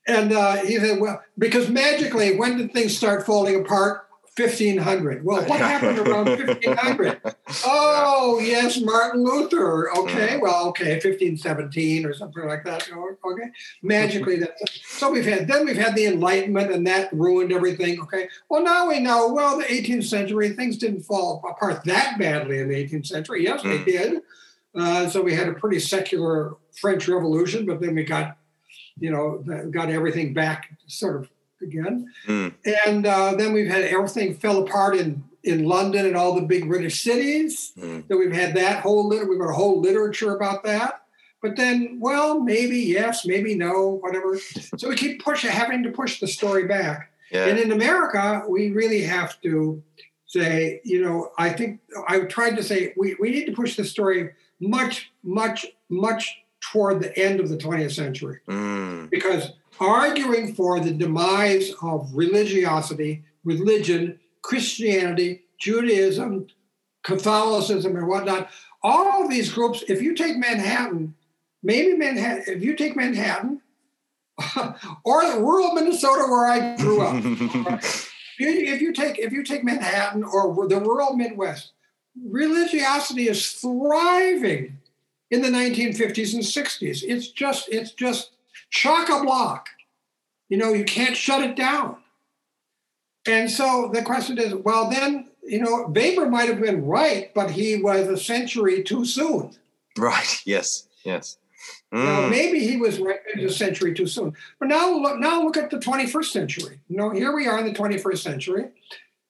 [SPEAKER 2] And uh, he said, well, because magically, when did things start falling apart? 1500. Well, what happened around 1500? Oh, yes, Martin Luther. Okay, well, okay, 1517 or something like that. Okay, magically that. So we've had then we've had the Enlightenment, and that ruined everything. Okay, well now we know. Well, the 18th century things didn't fall apart that badly in the 18th century. Yes, they mm. did. Uh, so we had a pretty secular French Revolution, but then we got, you know, got everything back sort of again. Mm. And uh, then we've had everything fell apart in in London and all the big British cities. Mm. So we've had that whole liter- we've got a whole literature about that. But then, well, maybe yes, maybe no, whatever. so we keep pushing, having to push the story back. Yeah. And in America, we really have to say, you know, I think I tried to say we, we need to push the story much, much, much toward the end of the 20th century. Mm. Because arguing for the demise of religiosity, religion, Christianity, Judaism, Catholicism, and whatnot. All of these groups, if you take Manhattan, maybe Manhattan, if you take Manhattan or the rural Minnesota where I grew up, if you take if you take Manhattan or the rural Midwest, religiosity is thriving in the 1950s and 60s. It's just it's just chock a block. You know, you can't shut it down. And so the question is, well, then, you know, Weber might have been right, but he was a century too soon.
[SPEAKER 1] Right. Yes. Yes.
[SPEAKER 2] Mm. Now, maybe he was right a century too soon. But now look, now look at the 21st century. You know, here we are in the 21st century.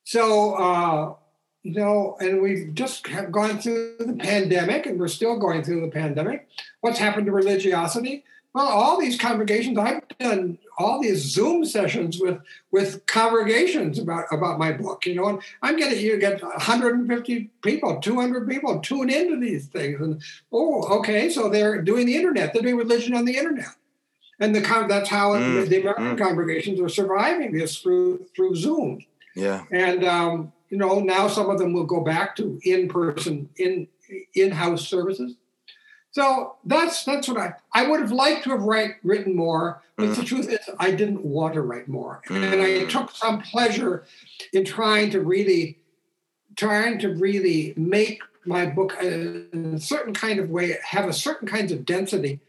[SPEAKER 2] So, uh, you know, and we've just have gone through the pandemic and we're still going through the pandemic. What's happened to religiosity? Well, all these congregations, I've done all these Zoom sessions with with congregations about about my book. You know, and I'm getting you get 150 people, 200 people tune into these things, and oh, okay, so they're doing the internet. They're doing religion on the internet, and the that's how mm, the American mm. congregations are surviving this through through Zoom.
[SPEAKER 1] Yeah,
[SPEAKER 2] and um, you know now some of them will go back to in person in in house services so that's that's what I I would have liked to have write, written more, but mm. the truth is I didn't want to write more, mm. and I mm. took some pleasure in trying to really trying to really make my book in a certain kind of way have a certain kinds of density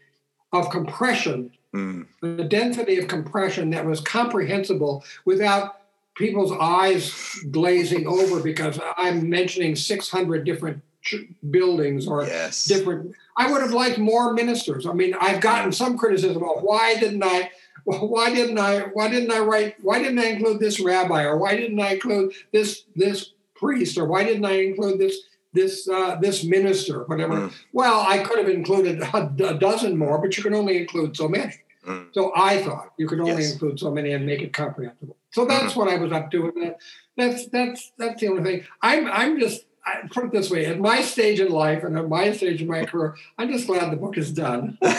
[SPEAKER 2] of compression, mm. the density of compression that was comprehensible without people's eyes glazing over because I'm mentioning 600 different buildings or
[SPEAKER 1] yes.
[SPEAKER 2] different. I would have liked more ministers. I mean, I've gotten some criticism about why didn't I, why didn't I, why didn't I write, why didn't I include this rabbi, or why didn't I include this this priest, or why didn't I include this this uh, this minister, whatever. Mm. Well, I could have included a, a, dozen more, but you can only include so many. Mm. So I thought you could only yes. include so many and make it comprehensible. So that's mm. what I was up to. With that that's that's that's the only thing. I'm I'm just I put it this way: at my stage in life and at my stage in my career, I'm just glad the book is done, and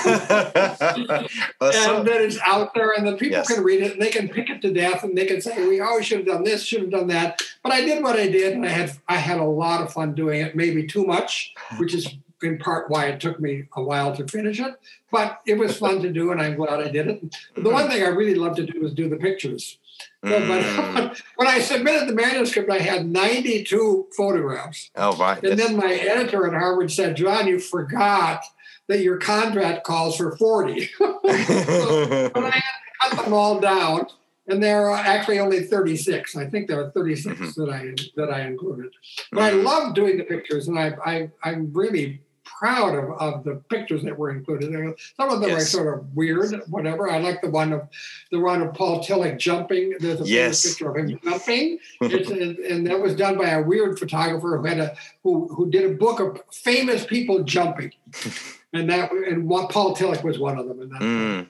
[SPEAKER 2] that it's out there, and that people yes. can read it and they can pick it to death, and they can say, "We always should have done this, should have done that." But I did what I did, and I had I had a lot of fun doing it. Maybe too much, which is in part why it took me a while to finish it. But it was fun to do, and I'm glad I did it. The one thing I really love to do is do the pictures. Mm. But when I submitted the manuscript, I had 92 photographs.
[SPEAKER 1] Oh, right.
[SPEAKER 2] And then my editor at Harvard said, Jon, you forgot that your contract calls for 40. so, I had to cut them all down. And there are actually only 36. I think there are 36 mm-hmm. that I that I included. But mm-hmm. I love doing the pictures, and I, I I'm really proud of, of the pictures that were included. Some of them yes. are sort of weird, whatever. I like the one of the one of Paul Tillich jumping. There's a yes. picture of him jumping, and that was done by a weird photographer who had a who who did a book of famous people jumping, and that and what Paul Tillich was one of them. And that, mm.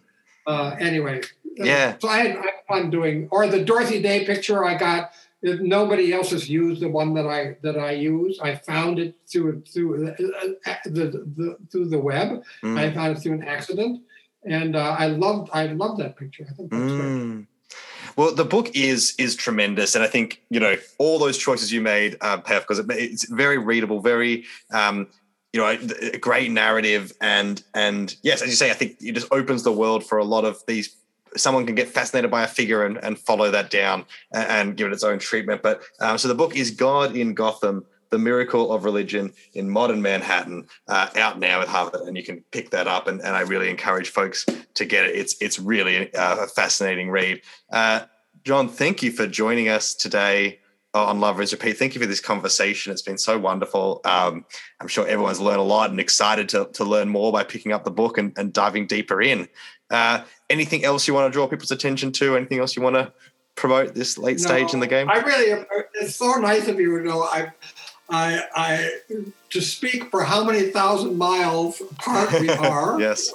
[SPEAKER 2] uh, anyway,
[SPEAKER 1] yeah.
[SPEAKER 2] So I had, I had fun doing, or the Dorothy Day picture I got nobody else has used the one that I that I use. I found it through through the, the, the through the web. Mm. I found it through an accident, and uh, I loved I loved that picture. I think that's mm. great.
[SPEAKER 1] Well, the book is is tremendous, and I think you know all those choices you made uh, pay off because it, it's very readable, very um, you know a great narrative, and and yes, as you say, I think it just opens the world for a lot of these someone can get fascinated by a figure and, and follow that down and, and, give it its own treatment. But um, so the book is God in Gotham. The Miracle of Religion in Modern Manhattan, uh, out now at Harvard, and you can pick that up. And, and I really encourage folks to get it. It's it's really uh, a fascinating read. Uh, Jon, thank you for joining us today on Love Rinse Repeat. Thank you for this conversation. It's been so wonderful. Um, I'm sure everyone's learned a lot and excited to, to learn more by picking up the book and, and diving deeper in. Uh, anything else you want to draw people's attention to? Anything else you want to promote this late no, stage in the game?
[SPEAKER 2] I really, it's so nice of you to know. I, I, I, to speak for how many thousand miles apart we are.
[SPEAKER 1] yes.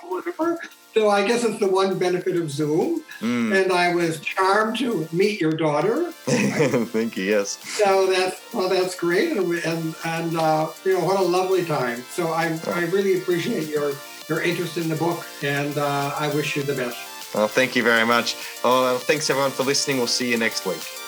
[SPEAKER 2] So I guess it's the one benefit of Zoom. Mm. And I was charmed to meet your daughter.
[SPEAKER 1] Thank you. Yes.
[SPEAKER 2] So that's well, that's great, and and, and uh, you know what a lovely time. So I. I really appreciate your your interest in the book, and uh, I wish you the best.
[SPEAKER 1] Well, thank you very much. Oh, thanks everyone for listening. We'll see you next week.